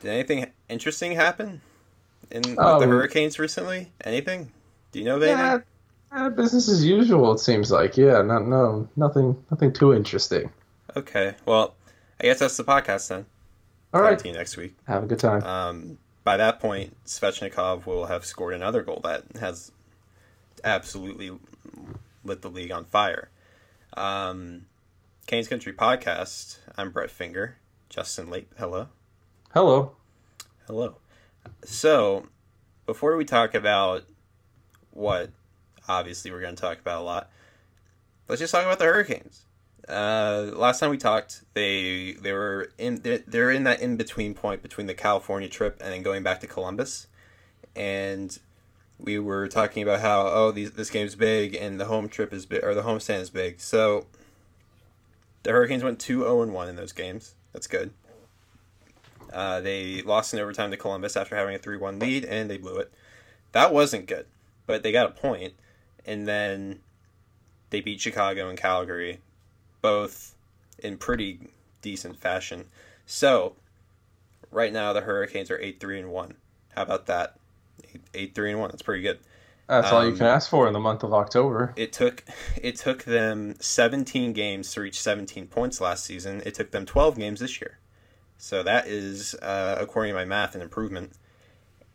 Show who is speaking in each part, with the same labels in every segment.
Speaker 1: Did anything interesting happen in with the
Speaker 2: Um,
Speaker 1: Hurricanes recently? Anything? Do you know of anything?
Speaker 2: Yeah, uh, business as usual. It seems like. Yeah, no, no, nothing, nothing too interesting.
Speaker 1: Okay. Well, I guess that's the podcast then.
Speaker 2: All
Speaker 1: to you next week.
Speaker 2: have a good time.
Speaker 1: Um, by that point, Svechnikov will have scored another goal that has absolutely lit the league on fire. Um, Canes Country Podcast. I'm Brett Finger. Justin Late. Hello.
Speaker 2: Hello.
Speaker 1: Hello. So, before we talk about what obviously we're going to talk about a lot, let's just talk about the Hurricanes. Uh, last time we talked, they they were in they're, in that in between point between the California trip and then going back to Columbus, and we were talking about how oh these, this game's big and the home trip is big or the homestand is big. So the Hurricanes went two zero and one in those games. That's good. Uh, they lost in overtime to Columbus after having a 3 1 lead, and they blew it. That wasn't good, but they got a point. and then they beat Chicago and Calgary, both in pretty decent fashion. So, right now, the Hurricanes are 8 3 and 1. How about that? 8 3 and 1. That's pretty good.
Speaker 2: That's all you
Speaker 1: Um,
Speaker 2: can ask for in the month of October.
Speaker 1: It took it took them 17 games to reach 17 points last season. It took them 12 games this year. So that is, uh, according to my math, an improvement.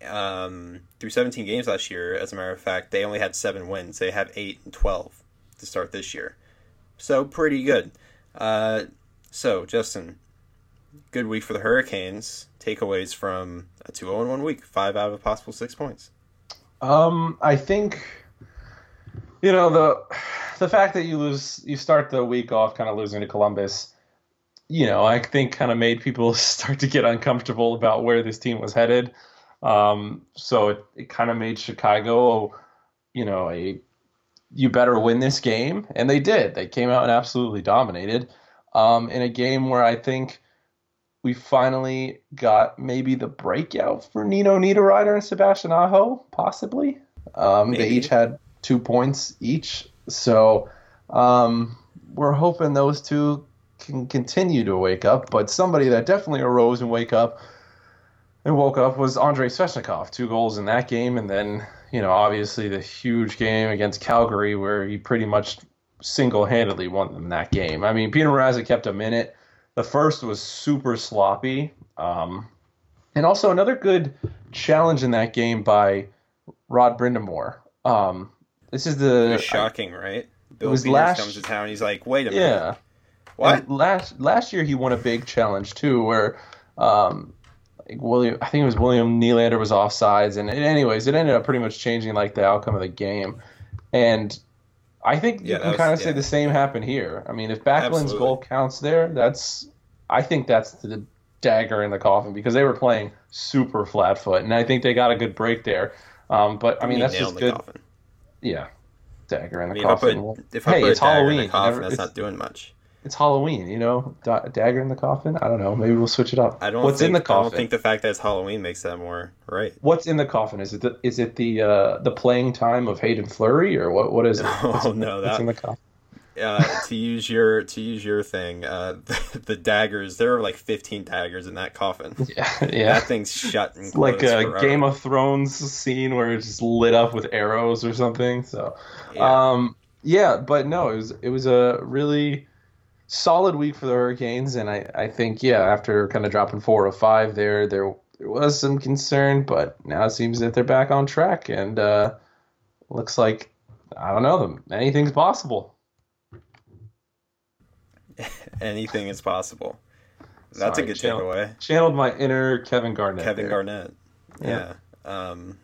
Speaker 1: Um, through 17 games last year, as a matter of fact, they only had seven wins. They have eight and 12 to start this year. So pretty good. Uh, so Justin, good week for the Hurricanes. Takeaways from a 2 0 1 week, five out of a possible six points.
Speaker 2: Um, I think you know the the fact that you lose, you start the week off kind of losing to Columbus. You know, I think kind of made people start to get uncomfortable about where this team was headed. Um, so it, it kind of made Chicago, you know, a you better win this game, and they did. They came out and absolutely dominated um, in a game where I think we finally got maybe the breakout for Nino Niederreiter and Sebastian Aho, possibly. Um, they each had two points each, so um, we're hoping those two can continue to wake up. But somebody that definitely arose and wake up and woke up was Andrei Svechnikov. Two goals in that game, and then you know obviously the huge game against Calgary where he pretty much single-handedly won them that game. I mean, Peter Mrazek kept in it. The first was super sloppy, um, and also another good challenge in that game by Rod Brind'Amour. Um, this is
Speaker 1: It
Speaker 2: the
Speaker 1: was shocking, right? Bill
Speaker 2: was
Speaker 1: Peters
Speaker 2: last-
Speaker 1: comes to town. He's like, "Wait a minute,
Speaker 2: yeah.
Speaker 1: What?"
Speaker 2: And last last year he won a big challenge too, where um, like William I think it was William Nylander was offsides, and, and anyways, it ended up pretty much changing like the outcome of the game. And I think
Speaker 1: Yeah,
Speaker 2: you can kind of say the same happened here. I mean, if Backlund's
Speaker 1: Absolutely.
Speaker 2: goal counts there, that's I think that's the dagger in the coffin because they were playing super flat foot, and I think they got a good break there. Um, but I mean,
Speaker 1: You
Speaker 2: that's just good.
Speaker 1: coffin.
Speaker 2: Yeah, dagger in
Speaker 1: I
Speaker 2: the
Speaker 1: mean, if I
Speaker 2: coffin.
Speaker 1: put if I
Speaker 2: hey,
Speaker 1: put
Speaker 2: it's Halloween.
Speaker 1: in the coffin,
Speaker 2: never-
Speaker 1: that's
Speaker 2: it's-
Speaker 1: not doing much.
Speaker 2: It's Halloween, you know. Da- dagger in the coffin. I don't know. Maybe we'll switch it up.
Speaker 1: I don't.
Speaker 2: What's
Speaker 1: think,
Speaker 2: in the coffin?
Speaker 1: I don't think the fact that it's Halloween makes that more right.
Speaker 2: What's in the coffin? Is it the, is it the uh, the playing time of Hayden Fleury or what? What is it? What's,
Speaker 1: Oh no,
Speaker 2: what's
Speaker 1: that
Speaker 2: in the coffin?
Speaker 1: uh, to use your to use your thing, uh, the, the daggers. There are like fifteen daggers in that coffin.
Speaker 2: Yeah, yeah.
Speaker 1: That thing's shut and
Speaker 2: like a
Speaker 1: forever.
Speaker 2: Game of Thrones scene where it's just lit up with arrows or something. So,
Speaker 1: Yeah.
Speaker 2: um, yeah, but no, it was it was a really solid week for the Hurricanes, and I, I think yeah, after kind of dropping four or five there, there there was some concern, but now it seems that they're back on track, and uh, looks like I don't know them. Anything's possible.
Speaker 1: Anything is possible. That's
Speaker 2: Sorry,
Speaker 1: a good takeaway.
Speaker 2: Channeled my inner Kevin Garnett.
Speaker 1: Kevin
Speaker 2: there.
Speaker 1: Garnett. Yeah.
Speaker 2: Yeah.
Speaker 1: Um,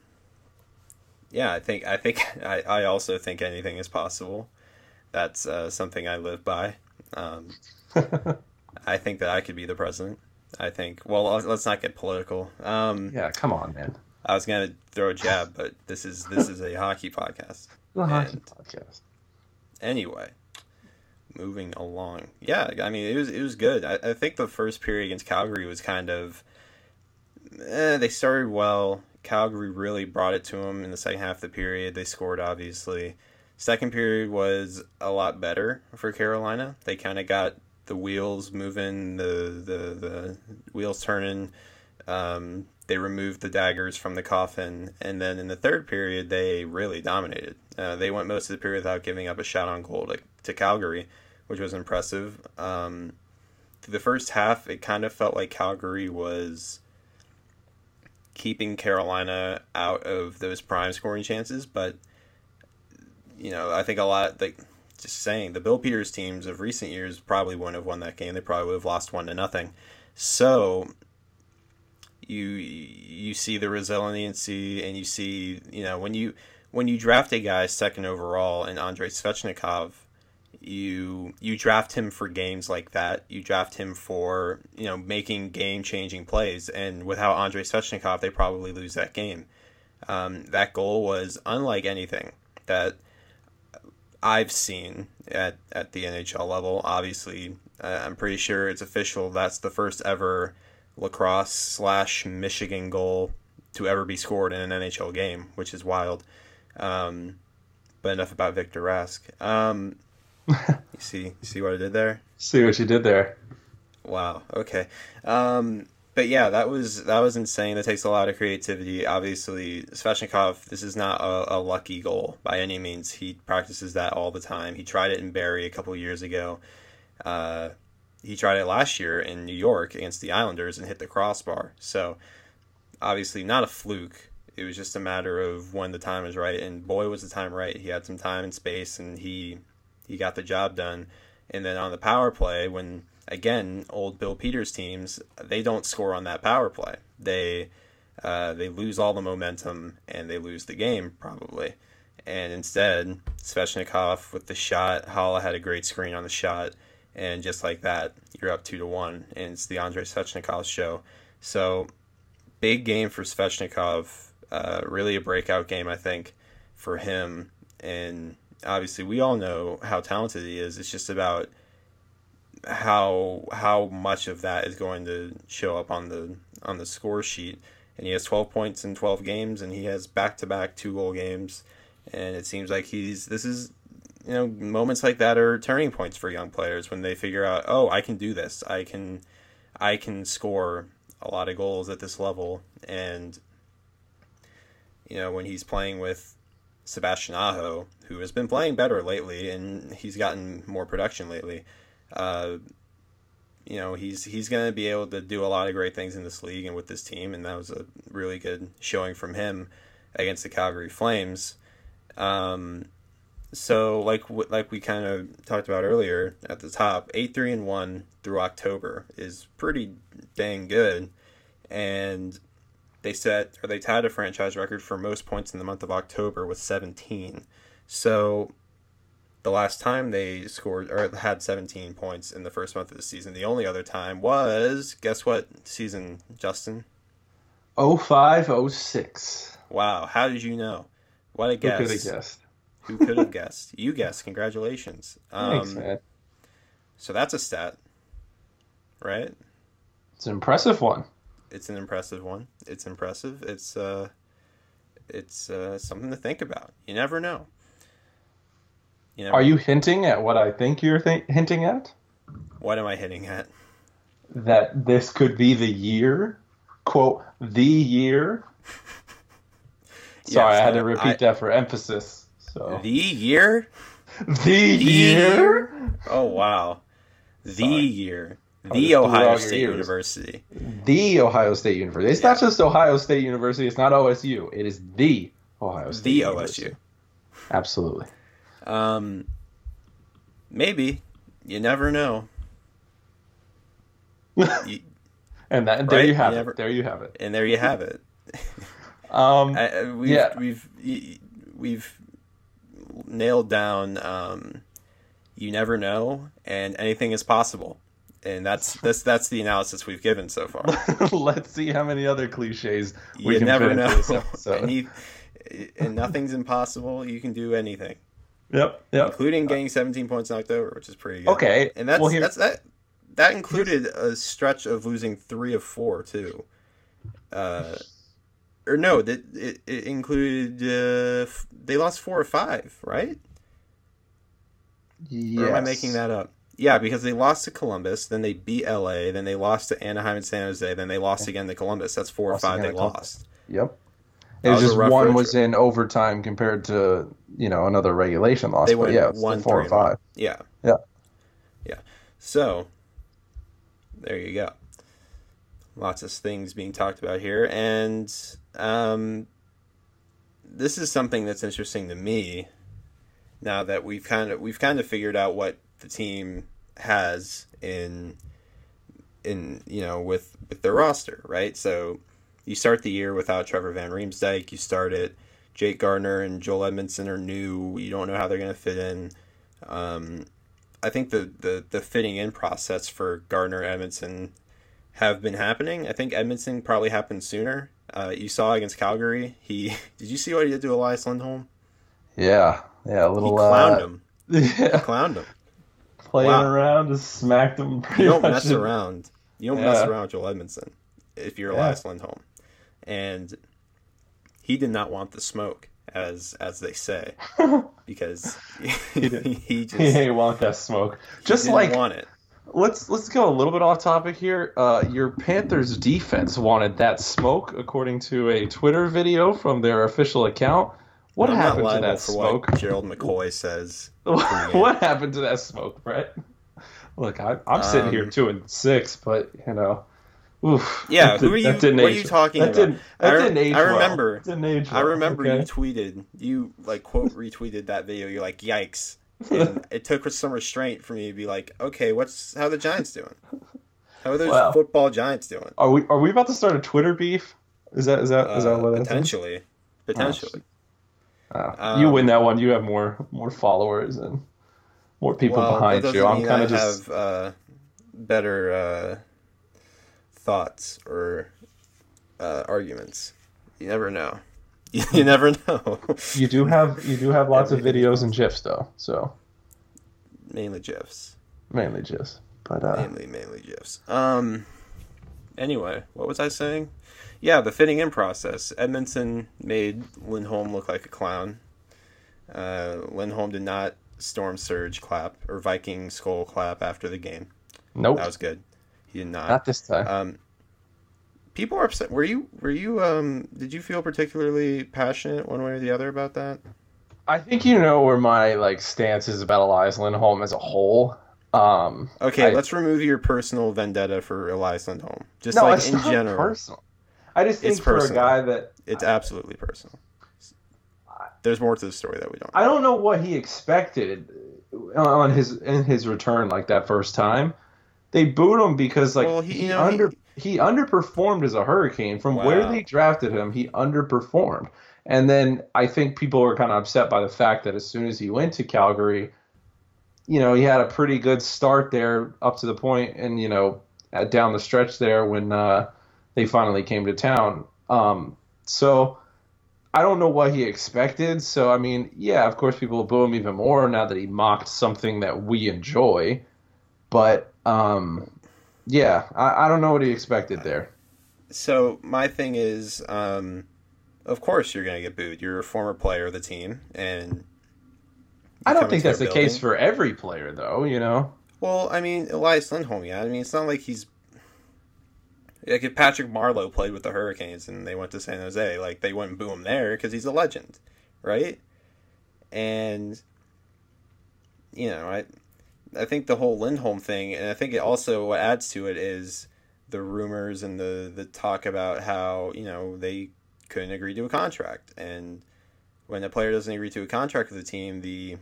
Speaker 1: yeah, I think I think I, I also think anything is possible. That's uh, something I live by. Um, I think that I could be the president. I think. Well, let's- not get political. Um,
Speaker 2: yeah, come on, man.
Speaker 1: I was gonna throw a jab, but this is this is a hockey podcast.
Speaker 2: The hockey podcast.
Speaker 1: Anyway, moving along. Yeah, I mean it was it was good. I, I think the first period against Calgary was kind of. Eh, they started well. Calgary really brought it to them in the second half of the period. They scored obviously. Second period was a lot better for Carolina. They kind of got the wheels moving, the the the wheels turning. Um, they removed the daggers from the coffin, and then in the third period, they really dominated. Uh, they went most of the period without giving up a shot on goal to, to Calgary, which was impressive. Um, the first half, it kind of felt like Calgary was keeping Carolina out of those prime scoring chances, but you know, I think a lot like just saying the Bill Peters teams of recent years probably wouldn't have won that game. They probably would have lost one to nothing. So you you see the resiliency and you see you know when you when you draft a guy second overall in Andrei Svechnikov, you you draft him for games like that. You draft him for you know making game changing plays, and without Andrei Svechnikov, they probably lose that game. Um, that goal was unlike anything that I've seen at at the NHL level. Obviously, uh, I'm pretty sure it's official. That's the first ever lacrosse slash Michigan goal to ever be scored in an NHL game, which is wild. Um, but enough about Victor Rask. Um, you see, you see what I did there?
Speaker 2: See what you did there.
Speaker 1: Wow. Okay. Um, but yeah, that was that was insane. That takes a lot of creativity. Obviously, Svechnikov, this is not a, a lucky goal by any means. He practices that all the time. He tried it in Barrie a couple years ago. Uh, he tried it last year in New York against the Islanders and hit the crossbar. So obviously not a fluke. It was just a matter of when the time was right, and boy was the time right. He had some time and space, and he he got the job done. And then on the power play, when again old Bill Peters teams, they don't score on that power play. They uh, they lose all the momentum and they lose the game probably. And instead, Svechnikov with the shot, Haula had a great screen on the shot and just like that, you're up two to one, and it's the Andrei Svechnikov show. So, big game for Svechnikov. Uh, really a breakout game, I think, for him. And obviously, we all know how talented he is. It's just about how how much of that is going to show up on the on the score sheet. And he has 12 points in 12 games, and he has back to back two goal games. And it seems like he's this is you know moments like that are turning points for young players when they figure out oh i can do this i can i can score a lot of goals at this level and you know when he's playing with sebastian aho who has been playing better lately and he's gotten more production lately uh, you know he's he's going to be able to do a lot of great things in this league and with this team and that was a really good showing from him against the calgary flames um, so like like we kind of talked about earlier at the top, eight three and one through October is pretty dang good, and they set or they tied a franchise record for most points in the month of October with seventeen. So the last time they scored or had 17 points in the first month of the season, the only other time was guess what season, Justin?
Speaker 2: 0506.
Speaker 1: Wow, how did you know? What a guess.
Speaker 2: Who could have guessed?
Speaker 1: Who could have guessed? You guessed. Congratulations.
Speaker 2: Um, Thanks, man.
Speaker 1: So that's a stat, right?
Speaker 2: It's an impressive one.
Speaker 1: It's an impressive one. It's impressive. It's uh, it's uh, something to think about. You never know.
Speaker 2: You never Are you hinting at what I think you're th- hinting at?
Speaker 1: What am I hinting at?
Speaker 2: That this could be the year, quote, the year. Sorry, yes, I had to repeat I, that for emphasis. So
Speaker 1: the year,
Speaker 2: the, the year.
Speaker 1: Oh wow, the Sorry. year. Oh, the Ohio State University.
Speaker 2: The Ohio State University. It's yeah. not just Ohio State University. It's not OSU. It is the Ohio State.
Speaker 1: The University. OSU.
Speaker 2: Absolutely.
Speaker 1: Um, maybe you never know.
Speaker 2: You, and that, there right? you have you never, it. There you have it.
Speaker 1: And there you have it.
Speaker 2: um,
Speaker 1: I, we've, yeah. we've we've nailed down um, you never know and anything is possible and that's that's that's the analysis we've given so far
Speaker 2: let's see how many other cliches
Speaker 1: we you can never know Any, and nothing's impossible you can do anything
Speaker 2: yep, yep.
Speaker 1: including getting 17 points in october which is pretty good
Speaker 2: okay
Speaker 1: and that's well, here, that's that that included a stretch of losing three of four too uh or no, that it, it, included uh, they lost four or five, right?
Speaker 2: Yes.
Speaker 1: Or am I making that up? Yeah, because they lost to Columbus, then they beat LA, then they lost to Anaheim and San Jose, then they lost again to Columbus. That's four
Speaker 2: Lost
Speaker 1: or five they lost.
Speaker 2: Yep. It was
Speaker 1: was
Speaker 2: just one was in overtime compared to you know another regulation loss.
Speaker 1: They went
Speaker 2: yeah,
Speaker 1: one,
Speaker 2: four
Speaker 1: and one. Yeah.
Speaker 2: Yeah.
Speaker 1: Yeah. So there you go. Lots of things being talked about here, and um, this is something that's interesting to me. Now that we've kind of we've kind of figured out what the team has in in you know with with their roster, right? So you start the year without Trevor Van Riemsdyk. You start it. Jake Gardiner and Joel Edmundson are new. You don't know how they're going to fit in. Um, I think the, the, the fitting in process for Gardiner Edmundson have been happening. I think Edmundson probably happened sooner. Uh, you saw against Calgary. He did you see what he did to Elias Lindholm?
Speaker 2: Yeah, yeah, a
Speaker 1: He
Speaker 2: little
Speaker 1: clowned
Speaker 2: uh,
Speaker 1: him.
Speaker 2: yeah,
Speaker 1: Clowned him.
Speaker 2: playing
Speaker 1: Wow.
Speaker 2: around, just smacked him.
Speaker 1: You don't mess
Speaker 2: in-
Speaker 1: around. You don't mess around with Joel Edmundson if you're
Speaker 2: Yeah.
Speaker 1: Elias Lindholm. And he did not want the smoke, as as they say, because he,
Speaker 2: did.
Speaker 1: he just
Speaker 2: He ain't want that smoke. Just
Speaker 1: didn't
Speaker 2: like
Speaker 1: want it.
Speaker 2: let's let's go a little bit off topic here. Uh, your Panthers defense wanted that smoke, according to a Twitter video from their official account. What
Speaker 1: I'm not
Speaker 2: happened to
Speaker 1: liable
Speaker 2: that
Speaker 1: for
Speaker 2: smoke?
Speaker 1: Gerald McCoy says.
Speaker 2: what happened to that smoke, Brett? Look, I, I'm sitting here
Speaker 1: Um,
Speaker 2: two and six, but you know, oof.
Speaker 1: Yeah, who
Speaker 2: did-
Speaker 1: are you- what are you talking
Speaker 2: that
Speaker 1: about?
Speaker 2: Didn't, that
Speaker 1: I
Speaker 2: didn't age
Speaker 1: I
Speaker 2: well.
Speaker 1: remember-
Speaker 2: Didn't age
Speaker 1: I remember
Speaker 2: okay?
Speaker 1: you tweeted, you like quote retweeted that video. You're like, "Yikes!" And it took some restraint for me to be like, "Okay, what's how are the Giants doing? How are those
Speaker 2: Wow.
Speaker 1: football Giants doing?"
Speaker 2: Are we are we about to start a Twitter beef? Is that is that is
Speaker 1: Uh,
Speaker 2: that what that is?
Speaker 1: potentially, potentially.
Speaker 2: Oh,
Speaker 1: Um,
Speaker 2: you win that one. You have more more followers and more people
Speaker 1: well,
Speaker 2: behind you. I'm kind of just
Speaker 1: have uh, better uh, thoughts or uh, arguments. You never know. You never know.
Speaker 2: you do have you do have lots of videos and gifs though. So
Speaker 1: Mainly gifs.
Speaker 2: mainly gifs, but uh,
Speaker 1: mainly mainly gifs um anyway what was i saying yeah the fitting in process edmundson made lindholm look like a clown uh lindholm did not storm surge clap or viking skull clap after the game
Speaker 2: nope,
Speaker 1: that was good did not
Speaker 2: not this time.
Speaker 1: um people are upset were you were you um did you feel particularly passionate one way or the other about that
Speaker 2: I think you know where my like stance is about Elias Lindholm as a whole. Um,
Speaker 1: okay
Speaker 2: I-
Speaker 1: let's remove your personal vendetta for elias lindholm just
Speaker 2: no,
Speaker 1: like in general
Speaker 2: personal. I just think
Speaker 1: It's
Speaker 2: for
Speaker 1: personal.
Speaker 2: a guy that
Speaker 1: It's absolutely personal. There's more to the story that we don't.
Speaker 2: I don't know what he expected on his in his return like that first time. They booed him because like
Speaker 1: Well, he-
Speaker 2: he,
Speaker 1: know,
Speaker 2: under he, underperformed as a Hurricane from where they drafted him. He underperformed, and then I think people were kind of upset by the fact that as soon as he went to Calgary, you know, he had a pretty good start there up to the point, and you know, down the stretch there when uh, they finally came to town. Um, so. I don't know what he expected. So, I mean, yeah, of course, people will boo him even more now that he mocked something that we enjoy. But, um, yeah, I, I don't know what he expected there.
Speaker 1: So my thing is, um, of course you're gonna get booed. You're a former player of the team, and
Speaker 2: I don't think that's the
Speaker 1: their
Speaker 2: case for every player, though, you know?
Speaker 1: Well, I mean, Elias Lindholm. Yeah, I mean, it's not like he's like if Patrick Marleau played with the Hurricanes and they went to San Jose, like they wouldn't boo him there because he's a legend, right? And you know, I I think the whole Lindholm thing, and I think it also what adds to it is the rumors and the the talk about how you know they couldn't agree to a contract, and when a player doesn't agree to a contract with the team, the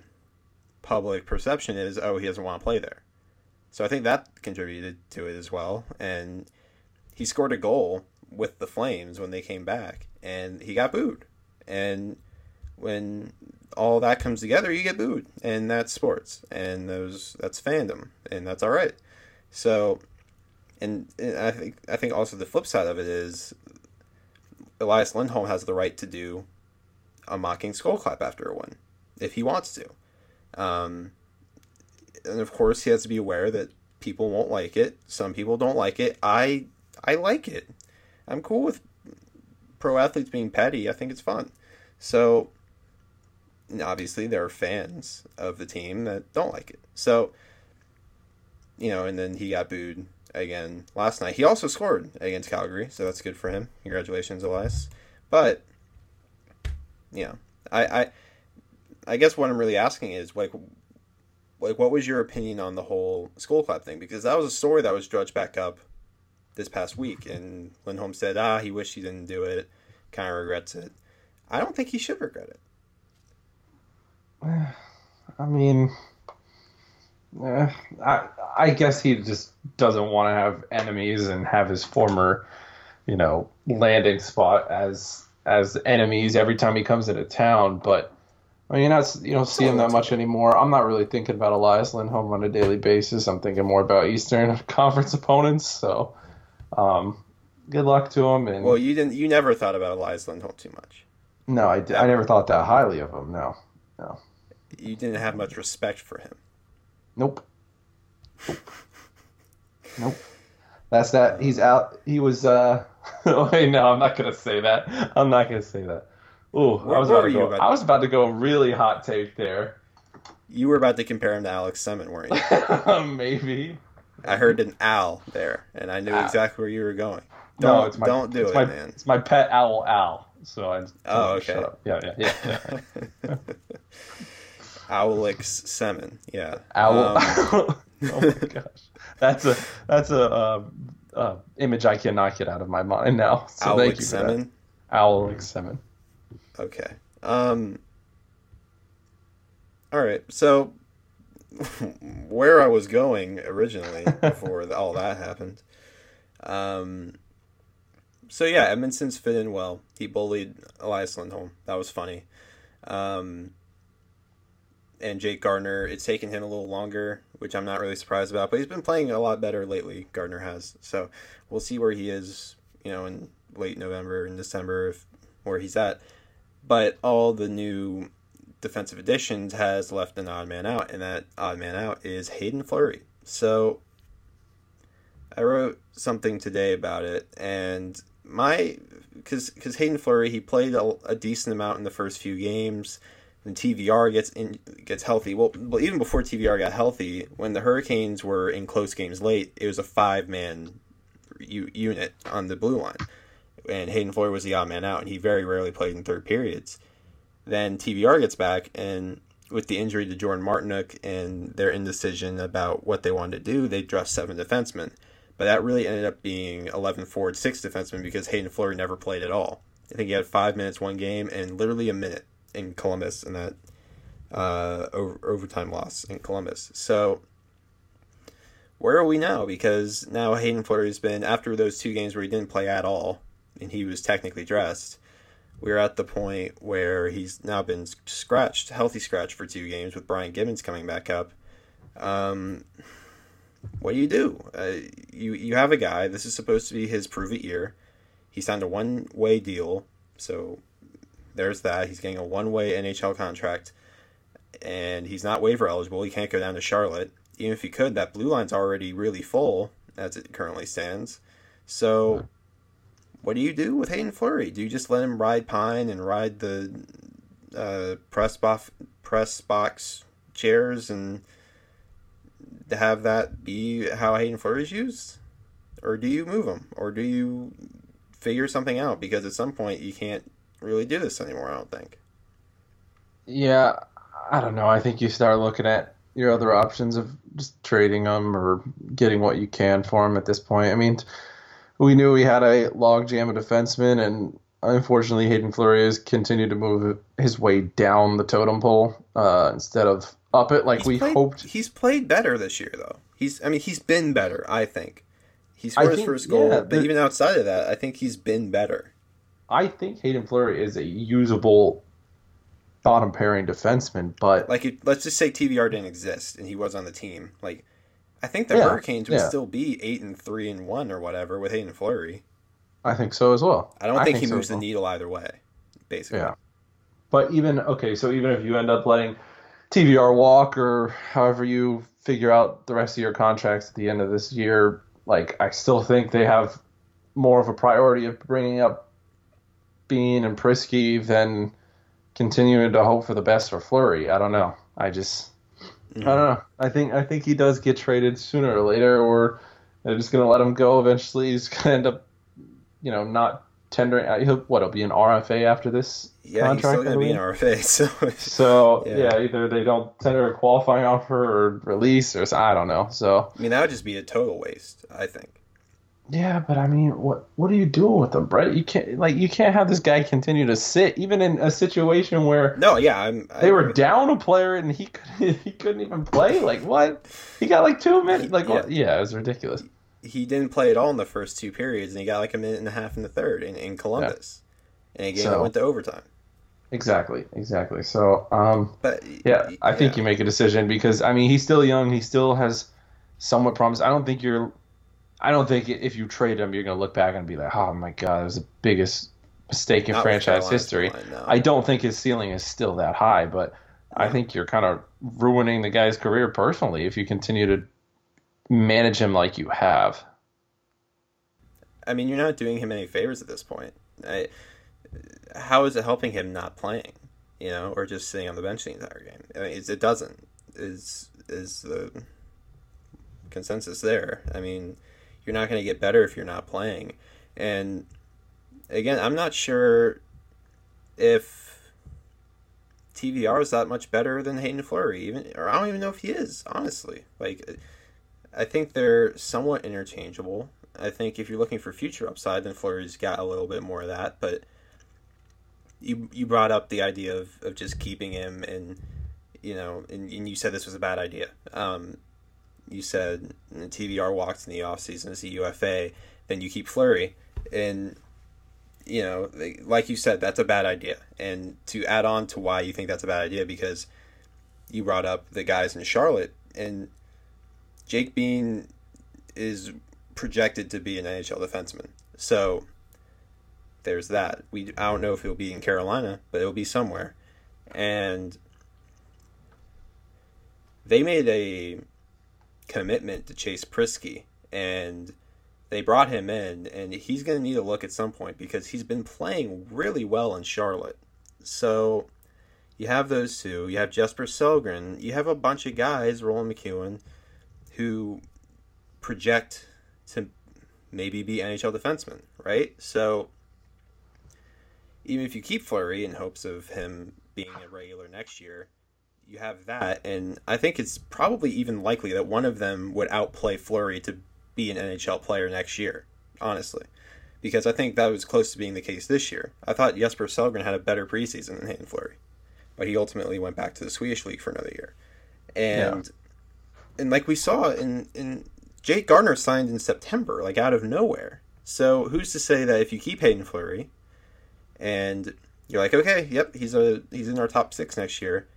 Speaker 1: public perception is, oh, he doesn't want to play there. So I think that contributed to it as well. And he scored a goal with the Flames when they came back, and he got booed. And when all that comes together, you get booed, and that's sports, and those that's fandom, and that's all right. So, and, and I think I think also the flip side of it is Elias Lindholm has the right to do a mocking skull clap after a win if he wants to. Um, and of course, he has to be aware that people won't like it. Some people don't like it. I I like it. I'm cool with pro athletes being petty. I think it's fun. So obviously, there are fans of the team that don't like it. So you know, and then he got booed again last night. He also scored against Calgary, so that's good for him. Congratulations, Elias. But know, I I, I guess what I'm really asking is like like what was your opinion on the whole skull clap thing? Because that was a story that was drudged back up this past week, and Lindholm said, ah, he wished he didn't do it, kind of regrets it. I don't think he should regret it.
Speaker 2: I mean, eh, I I guess he just doesn't want to have enemies and have his former, you know, landing spot as as enemies every time he comes into town. But I mean, you're not you don't see him that much anymore. I'm not really thinking about Elias Lindholm on a daily basis. I'm thinking more about Eastern Conference opponents. So, um, good luck to him. And
Speaker 1: well, you didn't. You never thought about Elias Lindholm too much.
Speaker 2: No, I, I never thought that highly of him. No, no.
Speaker 1: You didn't have much respect for him.
Speaker 2: Nope. Nope. That's that. He's out. He was. uh Wait, no, I'm not gonna say that. I'm not gonna say that. Oh, I was about to go. About I was about to go really hot take there.
Speaker 1: You were about to compare him to Alex Semin, weren't you?
Speaker 2: Maybe.
Speaker 1: I heard an owl there, and I knew owl. exactly where you were going. Don't, no, it's my, don't do it,
Speaker 2: my,
Speaker 1: man.
Speaker 2: It's my pet owl, Al. So I.
Speaker 1: Oh, okay.
Speaker 2: Yeah, yeah, yeah. yeah.
Speaker 1: Owlix Semin, yeah.
Speaker 2: Owl. Um, oh my gosh, that's a that's a uh, uh, image I cannot get out of my mind now. So Owlix thank you for Semin. That. Owlix Semin.
Speaker 1: Okay. Um. All right. So, where I was going originally before all that happened. Um. So yeah, Edmundson's fit in well. He bullied Elias Lindholm. That was funny. Um, and Jake Gardiner, it's taken him a little longer, which I'm not really surprised about. But he's been playing a lot better lately. Gardiner has, so we'll see where he is. You know, in late November and December, if, where he's at. But all the new defensive additions has left an odd man out, and that odd man out is Hayden Fleury. So I wrote something today about it, and my because because Hayden Fleury he played a, a, decent amount in the first few games. And TVR gets in, gets healthy. Well, even before TVR got healthy, when the Hurricanes were in close games late, it was a five man u- unit on the blue line, and Hayden Fleury was the odd man out, and he very rarely played in third periods. Then TVR gets back, and with the injury to Jordan Martinook and their indecision about what they wanted to do, they dressed seven defensemen. But that really ended up being 11 forward, 6 defensemen because Hayden Fleury never played at all. I think he had five minutes one game and literally a minute in Columbus in that uh, over, overtime loss in Columbus. So where are we now? Because now Hayden Fleury's been, after those two games where he didn't play at all and he was technically dressed, we're at the point where he's now been scratched, healthy scratch for two games with Brian Gibbons coming back up. Um, what do you do? Uh, you you have a guy. This is supposed to be his prove it year. He signed a one way deal, so there's that. He's getting a one way NHL contract, and he's not waiver eligible. He can't go down to Charlotte. Even if he could, that blue line's already really full as it currently stands. So, what do you do with Hayden Fleury? Do you just let him ride pine and ride the uh, press box press box chairs and have that be how Hayden Fleury is used? Or do you move him? Or do you figure something out? Because at some point you can't really do this anymore, I don't think.
Speaker 2: Yeah, I don't know. I think you start looking at your other options of just trading them or getting what you can for them at this point. I mean, we knew we had a logjam of defensemen, and unfortunately, Hayden Fleury has continued to move his way down the totem pole uh, instead of up it like he's we
Speaker 1: played,
Speaker 2: hoped.
Speaker 1: He's played better this year, though. He's, I mean, he's been better. I think he scored his first goal, yeah, but even outside of that, I think he's been better.
Speaker 2: I think Hayden Fleury is a usable bottom pairing defenseman, but
Speaker 1: like, let's just say TVR didn't exist and he was on the team. Like, I think the yeah, Hurricanes would yeah. still be eight and three and one or whatever with Hayden Fleury.
Speaker 2: I think so as well.
Speaker 1: I don't I think, think, he moves so the needle either way, basically. Yeah.
Speaker 2: But even okay, so even if you end up letting TVR walk or however you figure out the rest of your contracts at the end of this year, like I still think they have more of a priority of bringing up Bean and Priskie than continuing to hope for the best for Fleury. I don't know. I just I don't know. I think I think he does get traded sooner or later, or they're just gonna let him go. Eventually, he's gonna end up, you know, not tendering. uh, He'll, what? He'll be an RFA after this
Speaker 1: Yeah, he's
Speaker 2: contract.
Speaker 1: still
Speaker 2: I
Speaker 1: going to be an? RFA. So,
Speaker 2: So
Speaker 1: Yeah.
Speaker 2: yeah. either they don't tender a qualifying offer or release, or I don't know. So
Speaker 1: I mean, that would just be a total waste. I think.
Speaker 2: yeah, but I mean, what what are you doing with him, Brett? You can't like you can't have this guy continue to sit, even in a situation where
Speaker 1: No, yeah, I'm.
Speaker 2: They were down a player and he couldn't he couldn't even play. Like what? He got like two minutes. Like what? yeah, it was ridiculous.
Speaker 1: He didn't play at all in the first two periods, and he got like a minute and a half in the third in, in Columbus, in a game that
Speaker 2: So-
Speaker 1: went to overtime.
Speaker 2: Exactly, exactly. So um,
Speaker 1: But
Speaker 2: Yeah, I think
Speaker 1: yeah.
Speaker 2: you make a decision because I mean he's still young. He still has somewhat promise. I don't think you're. I don't think if you trade him, you're going to look back and be like, "Oh my God, it was the biggest mistake in
Speaker 1: Not
Speaker 2: franchise history."
Speaker 1: line, no.
Speaker 2: I don't think his ceiling is still that high, but I think you're kind of ruining the guy's career personally if you continue to manage him like you have.
Speaker 1: I mean, you're not doing him any favors at this point. I, how is it helping him not playing? You know, or just sitting on the bench the entire game? I mean, it doesn't. Is is the consensus there? I mean, you're not going to get better if you're not playing. And again, I'm not sure if TVR is that much better than Hayden Fleury, even, or I don't even know if he is. Honestly, like, I think they're somewhat interchangeable. I think if you're looking for future upside, then Fleury's got a little bit more of that. But you you brought up the idea of, of just keeping him, and you know, and, and you said this was a bad idea. Um, you said TVR walks in the offseason as a UFA, then you keep Fleury, and you know, like you said, that's a bad idea. And to add on to why you think that's a bad idea, because you brought up the guys in Charlotte, and Jake Bean is projected to be an NHL defenseman. So there's that. We I don't know if he'll be in Carolina, but it'll be somewhere. And they made a commitment to Chase Priskie and they brought him in and he's going to need a look at some point because he's been playing really well in Charlotte. So you have those two, you have Jesper Sellgren, you have a bunch of guys, Roland McKeown, who project to maybe be NHL defensemen, right? So even if you keep Fleury in hopes of him being a regular next year, you have that, and I think it's probably even likely that one of them would outplay Fleury to be an NHL player next year, honestly. Because I think that was close to being the case this year. I thought Jesper Sellgren had a better preseason than Hayden Fleury, but he ultimately went back to the Swedish league for another year. And and like we saw in in Jake Gardiner signed in September, like out of nowhere. So who's to say that if you keep Hayden Fleury, and you're like, okay, yep, he's a he's in our top six next year,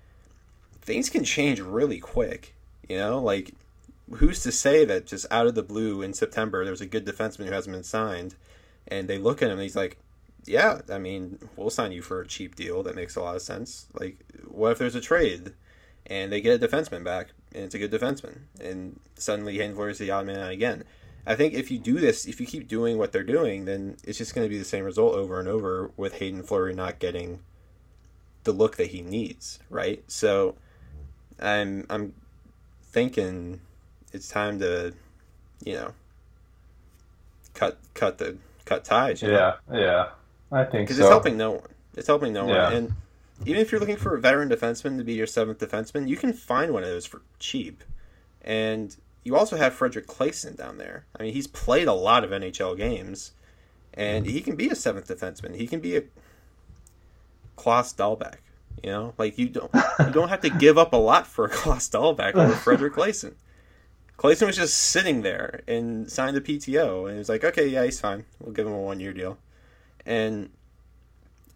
Speaker 1: things can change really quick. You know, like who's to say that just out of the blue in September there's a good defenseman who hasn't been signed, and they look at him and he's like, yeah, I mean, we'll sign you for a cheap deal that makes a lot of sense. Like, what if there's a trade? and they get a defenseman back, and it's a good defenseman, and suddenly Hayden Fleury is the odd man out again. I think if you do this, if you keep doing what they're doing, then it's just going to be the same result over and over with Hayden Fleury not getting the look that he needs, right? So I'm I'm thinking it's time to, you know, cut cut the cut ties. you know?
Speaker 2: Yeah, yeah, I think
Speaker 1: because
Speaker 2: so.
Speaker 1: it's helping no one. It's helping no
Speaker 2: Yeah.
Speaker 1: one. And even if you're looking for a veteran defenseman to be your seventh defenseman, you can find one of those for cheap. And you also have Frederick Claesson down there. I mean, he's played a lot of NHL games, and he can be a seventh defenseman. He can be a Klas Dahlbeck. You know, like you don't you don't have to give up a lot for a Klas Dahlbeck or Frederick Claesson. Claesson was just sitting there and signed a PTO, and it was like, okay, yeah, he's fine. We'll give him a one year deal. And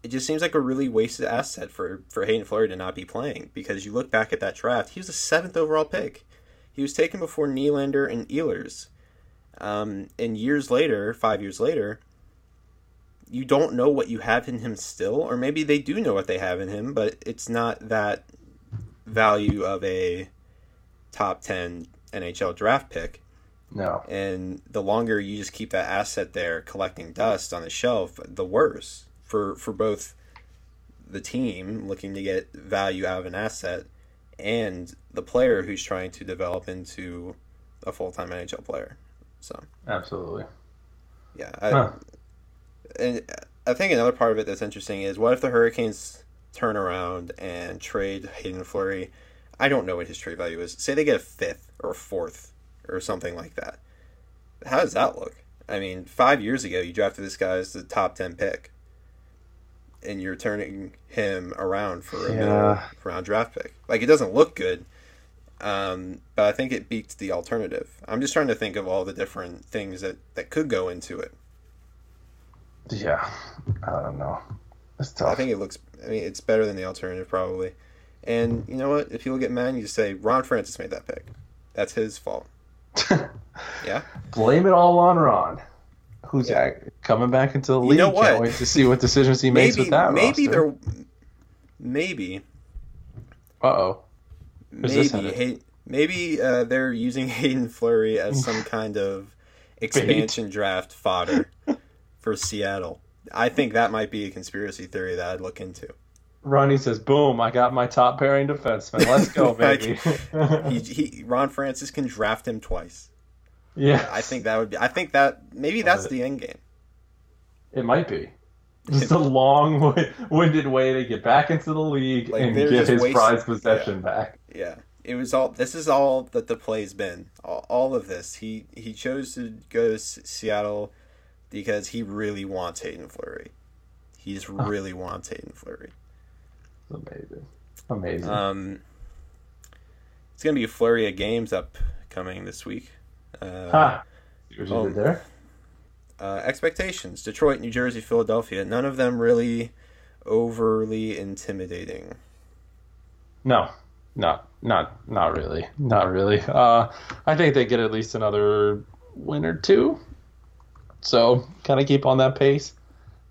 Speaker 1: it just seems like a really wasted asset for for Hayden Fleury to not be playing because you look back at that draft, he was the seventh overall pick. He was taken before Nylander and Ehlers. Um, and years later, five years later, you don't know what you have in him still, or maybe they do know what they have in him, but it's not that value of a top ten NHL draft pick.
Speaker 2: No,
Speaker 1: And the longer you just keep that asset there collecting dust on the shelf, the worse for for both the team looking to get value out of an asset and the player who's trying to develop into a full time NHL player. So
Speaker 2: Absolutely.
Speaker 1: yeah, I,
Speaker 2: Huh.
Speaker 1: and I think another part of it that's interesting is what if the Hurricanes turn around and trade Hayden Fleury? I don't know what his trade value is. Say they get a fifth or a fourth or something like that. How does that look? I mean, five years ago, you drafted this guy as the top ten pick, and you're turning him around for a
Speaker 2: Yeah.
Speaker 1: round draft pick. Like it doesn't look good, um, but I think it beats the alternative. I'm just trying to think of all the different things that that could go into it.
Speaker 2: Yeah. I don't know. It's tough.
Speaker 1: I think it looks. I mean, it's better than the alternative probably. And you know what? If people get mad, you just say Ron Francis made that pick. That's his fault. Yeah.
Speaker 2: Blame it all on Ron. Who's
Speaker 1: Yeah.
Speaker 2: coming back into the
Speaker 1: You
Speaker 2: league?
Speaker 1: know what?
Speaker 2: Can't wait to see what decisions he makes with that
Speaker 1: maybe
Speaker 2: roster.
Speaker 1: they're maybe
Speaker 2: Uh oh.
Speaker 1: Maybe? Hay- maybe uh, they're using Hayden Fleury as some kind of expansion draft fodder for Seattle. I think that might be a conspiracy theory that I'd look into.
Speaker 2: Ronnie says, "Boom! I got my top pairing defenseman. Let's go,
Speaker 1: Like,
Speaker 2: baby."
Speaker 1: He, he Ron Francis can draft him twice.
Speaker 2: Yeah,
Speaker 1: I think that would be. I think that maybe that's the end game.
Speaker 2: it might be. Just a long-winded way to get back into the league
Speaker 1: Like,
Speaker 2: and get his
Speaker 1: wasting-
Speaker 2: prized possession back.
Speaker 1: Yeah, it was all. This is all that the play's been. All, all of this. He he chose to go to S- Seattle because he really wants Hayden Fleury. He just really wants Hayden Fleury.
Speaker 2: Amazing, amazing.
Speaker 1: Um, it's gonna be a flurry of games upcoming this week. Uh,
Speaker 2: ha! See what you
Speaker 1: oh.
Speaker 2: there?
Speaker 1: uh, expectations: Detroit, New Jersey, Philadelphia. None of them really overly intimidating.
Speaker 2: No, not not not really, not really. Uh, I think they get at least another win or two. So kind of keep on that pace.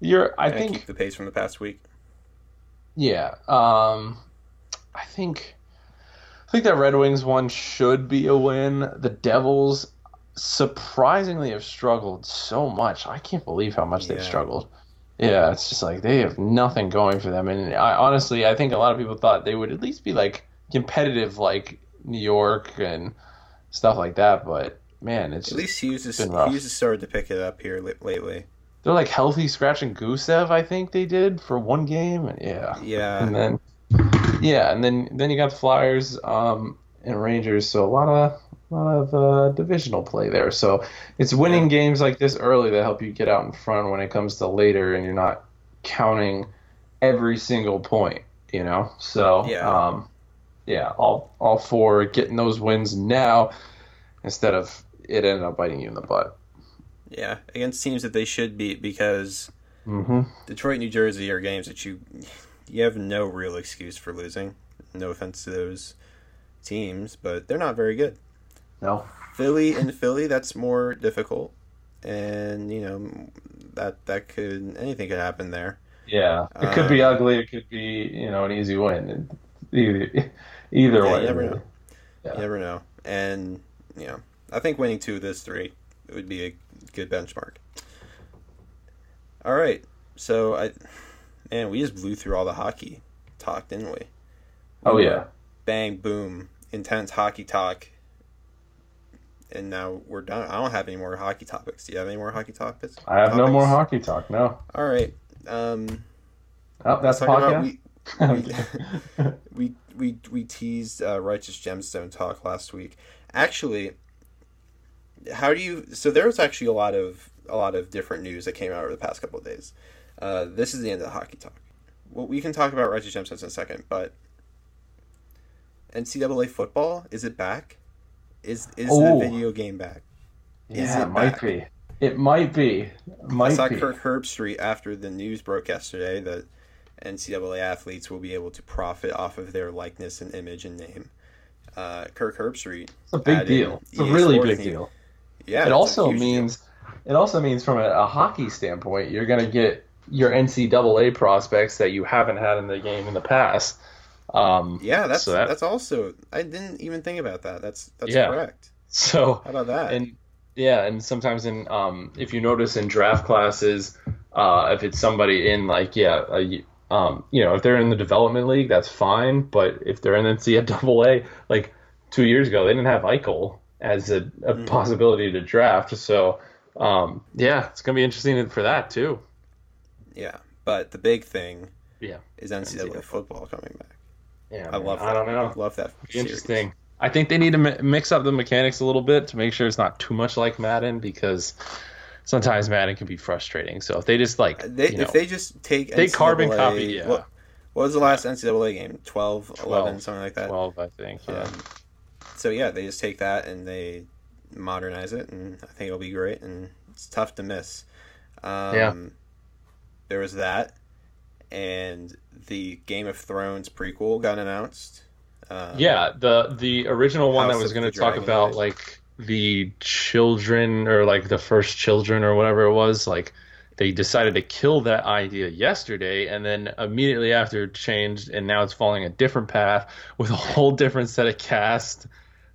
Speaker 2: You're, I
Speaker 1: Kinda
Speaker 2: think,
Speaker 1: keep the pace from the past week.
Speaker 2: Yeah. Um I think I think that Red Wings one should be a win. The Devils surprisingly have struggled so much. I can't believe how much they've struggled. Yeah, it's just like they have nothing going for them. And I honestly I think a lot of people thought they would at least be like competitive like New York and stuff like that, but man, it's
Speaker 1: At least Hughes has. Hughes has started to pick it up here lately.
Speaker 2: they're like healthy scratching Gusev, I think they did for one game. And yeah.
Speaker 1: Yeah,
Speaker 2: and then yeah, and then then you got the Flyers um, and Rangers, so a lot of a lot of uh, divisional play there. So it's winning games like this early that help you get out in front when it comes to later, and you're not counting every single point. You know, so
Speaker 1: Yeah.
Speaker 2: um, yeah, all all for getting those wins now instead of it ended up biting you in the butt.
Speaker 1: yeah, against teams that they should beat because
Speaker 2: Mm-hmm.
Speaker 1: Detroit, New Jersey are games that you you have no real excuse for losing. No offense to those teams, but they're not very good.
Speaker 2: No.
Speaker 1: Philly and Philly, that's more difficult, and you know that that could anything could happen there.
Speaker 2: Yeah, it could be
Speaker 1: Um,
Speaker 2: ugly. It could be you know an easy win. Either either
Speaker 1: Yeah,
Speaker 2: way.
Speaker 1: you never know.
Speaker 2: Yeah.
Speaker 1: You never know, and you know I think winning two of those three would be a good benchmark. All right, so I man, we just blew through all the hockey talk, didn't we?
Speaker 2: Oh
Speaker 1: We
Speaker 2: yeah.
Speaker 1: bang boom intense hockey talk and now we're done i don't have any more hockey topics do you have any more hockey topics
Speaker 2: I have no more hockey talk. No.
Speaker 1: all right um
Speaker 2: Oh, that's
Speaker 1: about
Speaker 2: podcast.
Speaker 1: we, we we we teased uh, righteous gemstone talk last week actually how do you so there was actually a lot of a lot of different news that came out over the past couple of days uh, this is the end of the hockey talk well we can talk about Reggie gemstones in a second but ncaa football is it back is is the
Speaker 2: Oh.
Speaker 1: video game back Is
Speaker 2: yeah,
Speaker 1: it
Speaker 2: it might be. It might be.
Speaker 1: I
Speaker 2: Might
Speaker 1: saw
Speaker 2: be.
Speaker 1: Kirk Herbstreit after the news broke yesterday that NCAA athletes will be able to profit off of their likeness and image and name. Uh, Kirk Herbstreit.
Speaker 2: It's a big deal. It's a really big deal.
Speaker 1: Yeah.
Speaker 2: it also
Speaker 1: huge deal.
Speaker 2: means it also means from a, a hockey standpoint, you're going to get your NCAA prospects that you haven't had in the game in the past. Um,
Speaker 1: Yeah, that's
Speaker 2: so that-
Speaker 1: that's also. I didn't even think about that. That's that's
Speaker 2: Yeah.
Speaker 1: correct.
Speaker 2: so
Speaker 1: How about that?
Speaker 2: and yeah, and sometimes in um, if you notice in draft classes, uh, if it's somebody in like yeah a, Um, you know, if they're in the development league, that's fine. But if they're in NCAA, like two years ago, they didn't have Eichel as a, a mm-hmm. possibility to draft. So, um, yeah, it's gonna be interesting for that too.
Speaker 1: Yeah, but the big thing,
Speaker 2: yeah,
Speaker 1: is NCAA, NCAA football coming back.
Speaker 2: Yeah,
Speaker 1: I man. love. That.
Speaker 2: I don't know.
Speaker 1: I love that.
Speaker 2: Interesting. I think they need to mix up the mechanics a little bit to make sure it's not too much like Madden because sometimes Madden can be frustrating. So if they just like,
Speaker 1: they,
Speaker 2: you know,
Speaker 1: if they just take
Speaker 2: they NCAA, carbon copy, yeah.
Speaker 1: What, what, was the last NCAA game? 12, 12, 11, something like that.
Speaker 2: Twelve, I think. Yeah. Um,
Speaker 1: so yeah, they just take that and they modernize it, and I think it'll be great. And it's tough to miss. Um, yeah. There was that, and the Game of Thrones prequel got announced.
Speaker 2: Um, yeah, the the original one House that was going to talk about like the children or like the first children or whatever it was, like they decided to kill that idea yesterday and then immediately after changed and now it's following a different path with a whole different set of cast.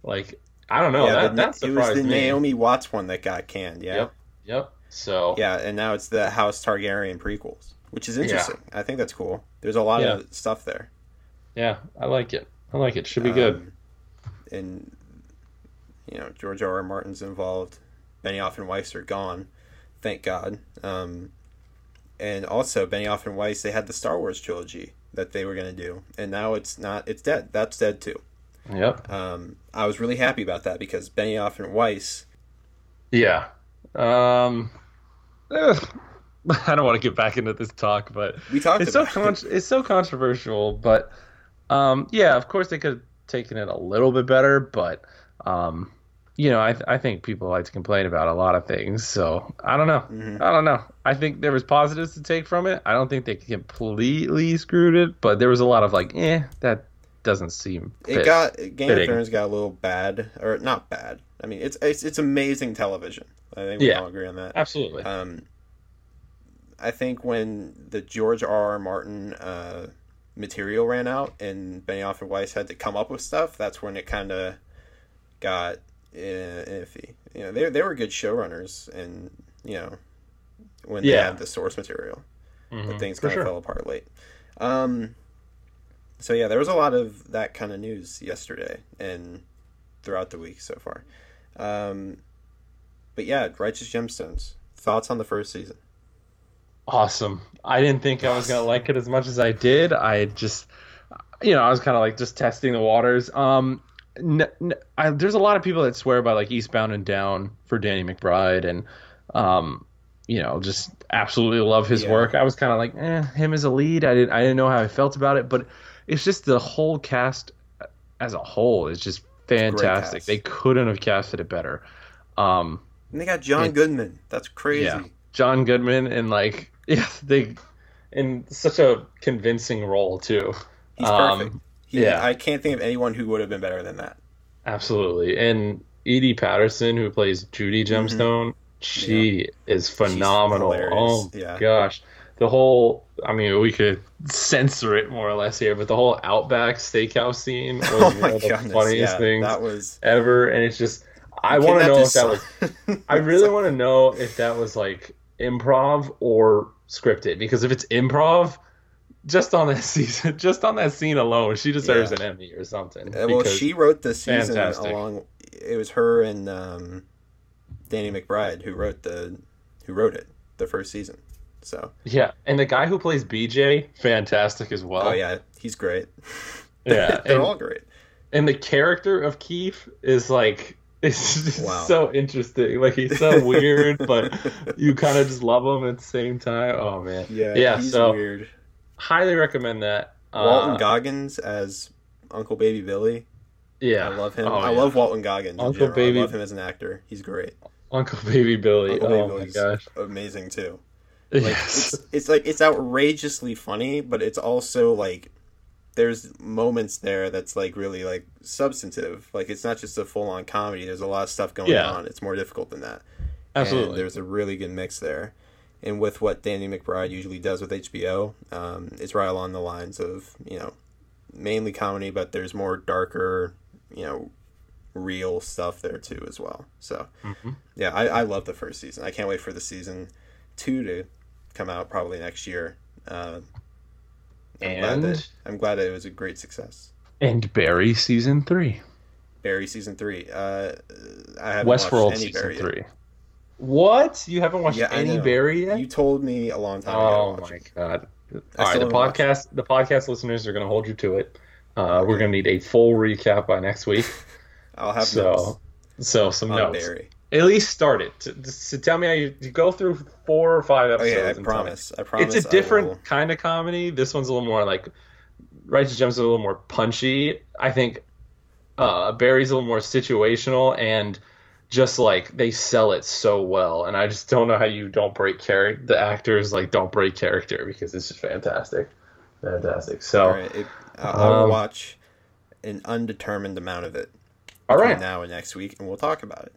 Speaker 2: Like I don't know. Yeah, that, that
Speaker 1: it was the me. Naomi Watts one that got canned. Yeah.
Speaker 2: Yep. Yep. So
Speaker 1: yeah, and now it's the House Targaryen prequels, which is interesting. Yeah. I think that's cool. There's a lot yeah. of stuff there.
Speaker 2: Yeah, I like it. I like it. Should be um, good.
Speaker 1: And you know, George R. R. Martin's involved. Benioff and Weiss are gone, thank God. Um, and also Benioff and Weiss, they had the Star Wars trilogy that they were going to do, and now it's not. It's dead. That's dead too.
Speaker 2: Yep.
Speaker 1: Um, I was really happy about that because Benioff and Weiss.
Speaker 2: Yeah. Um, I don't want to get back into this talk, but
Speaker 1: we talked.
Speaker 2: It's so con- it. it's so controversial, but um, yeah, of course they could have taken it a little bit better, but um, you know, I I think people like to complain about a lot of things, so I don't know. Mm-hmm. I don't know. I think there was positives to take from it. I don't think they completely screwed it, but there was a lot of like, eh, that doesn't seem.
Speaker 1: Fit, it got Game fitting. of Thrones got a little bad, or not bad. I mean, it's it's it's amazing television. I think we yeah, all agree on that.
Speaker 2: Absolutely.
Speaker 1: Um, I think when the George R. R. Martin uh, material ran out and Benioff and Weiss had to come up with stuff, that's when it kind of got uh, iffy. You know, they they were good showrunners, and you know, when yeah. they had the source material, mm-hmm. but things kind of sure. fell apart late. Um, so yeah, there was a lot of that kind of news yesterday and throughout the week so far. Um, but yeah, Righteous Gemstones. Thoughts on the first season?
Speaker 2: Awesome. I didn't think I was gonna like it as much as I did. I just, you know, I was kind of like just testing the waters. Um, n- n- I, there's a lot of people that swear by like Eastbound and Down for Danny McBride, and um, you know, just absolutely love his yeah. work. I was kind of like, eh, him as a lead. I didn't, I didn't know how I felt about it, but it's just the whole cast as a whole is just fantastic. They couldn't have casted it better. Um,
Speaker 1: and they got John it, Goodman. That's crazy. Yeah,
Speaker 2: John Goodman and like yeah, they in such a convincing role too.
Speaker 1: He's um, perfect. He, yeah, I can't think of anyone who would have been better than that.
Speaker 2: Absolutely, and Edi Patterson, who plays Judy mm-hmm. Gemstone, mm-hmm. she yeah. is phenomenal. Oh yeah. gosh, the whole. I mean, we could censor it more or less here, but the whole Outback Steakhouse scene was oh one of the goodness. funniest yeah, things that was... ever, and it's just. I want to know if that was. I really want to know if that was like improv or scripted because if it's improv, just on that season, just on that scene alone, she deserves yeah. an Emmy or something.
Speaker 1: Uh, well, she wrote the season fantastic. along. It was her and um, Danny McBride who wrote the who wrote it the first season. So
Speaker 2: yeah, and the guy who plays BJ, fantastic as well.
Speaker 1: Oh yeah, he's great.
Speaker 2: Yeah,
Speaker 1: they're and, all great.
Speaker 2: And the character of Keith is like it's wow. so interesting. Like he's so weird, but you kind of just love him at the same time. Oh man,
Speaker 1: yeah, yeah. so weird.
Speaker 2: Highly recommend that.
Speaker 1: Walton uh, Goggins as Uncle Baby Billy.
Speaker 2: Yeah,
Speaker 1: I love him. Oh, I yeah. love Walton Goggins. Uncle Baby, I love him as an actor. He's great.
Speaker 2: Uncle Baby Billy. Uncle oh Baby my gosh,
Speaker 1: amazing too. Like yes. it's, it's like it's outrageously funny, but it's also like there's moments there that's like really like substantive. Like it's not just a full on comedy. There's a lot of stuff going yeah. on. It's more difficult than that.
Speaker 2: Absolutely.
Speaker 1: And there's a really good mix there. And with what Danny McBride usually does with HBO, um, it's right along the lines of, you know, mainly comedy, but there's more darker, you know, real stuff there too as well. So, mm-hmm. yeah, I, I love the first season. I can't wait for the season two to come out probably next year. Uh, I'm glad
Speaker 2: and
Speaker 1: that I'm glad that it was a great success.
Speaker 2: and Barry season three.
Speaker 1: Barry season three. Uh, I haven't
Speaker 2: Westworld
Speaker 1: watched any
Speaker 2: season
Speaker 1: Barry yet.
Speaker 2: three. What? You haven't watched
Speaker 1: Yeah,
Speaker 2: any. Barry yet?
Speaker 1: You told me a long time ago.
Speaker 2: oh my god!
Speaker 1: I
Speaker 2: All right, the podcast the podcast listeners are going to hold you to it. Uh, We're going to need a full recap by next week.
Speaker 1: I'll have
Speaker 2: so,
Speaker 1: notes
Speaker 2: so some notes.
Speaker 1: Barry.
Speaker 2: At least start it. To, to tell me how you, you go through four or five episodes.
Speaker 1: Okay, I
Speaker 2: and
Speaker 1: promise. I promise.
Speaker 2: It's a different kind of comedy. This one's a little more like Righteous Gem's is a little more punchy. I think uh, Barry's a little more situational and just like they sell it so well. And I just don't know how you don't break character. The actors like don't break character because it's just fantastic, fantastic. So
Speaker 1: right, it, I I will
Speaker 2: Um,
Speaker 1: watch an undetermined amount of it.
Speaker 2: all right
Speaker 1: now and next week, and we'll talk about it.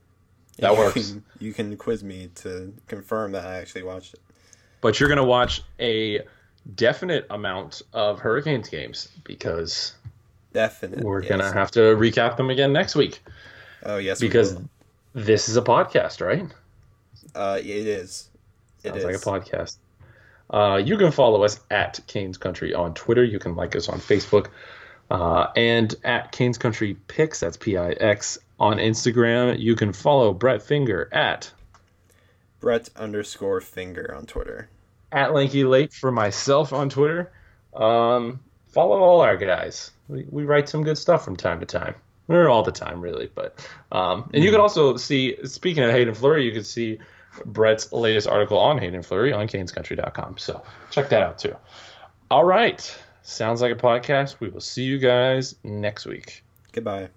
Speaker 2: That
Speaker 1: You
Speaker 2: works.
Speaker 1: Can, you can quiz me to confirm that I actually watched it.
Speaker 2: but you're gonna watch a definite amount of Hurricanes games because
Speaker 1: Definitely.
Speaker 2: we're
Speaker 1: yes.
Speaker 2: gonna have to recap them again next week
Speaker 1: Oh yes,
Speaker 2: because this is a podcast, right?
Speaker 1: uh, it is. It
Speaker 2: Sounds
Speaker 1: is.
Speaker 2: like a podcast. Uh, you can follow us at Canes Country on Twitter. You can like us on Facebook. Uh, and at Canes Country Picks, that's P I X, on Instagram. You can follow Brett Finger at
Speaker 1: Brett underscore finger on Twitter.
Speaker 2: at Lanky Late for myself on Twitter. Um, follow all our guys. We, we write some good stuff from time to time. Or all the time, really. But um, and you can also see. Speaking of Hayden Fleury, you can see Brett's latest article on Hayden Fleury on CanesCountry.com. So check that out too. All right, sounds like a podcast. We will see you guys next week.
Speaker 1: Goodbye.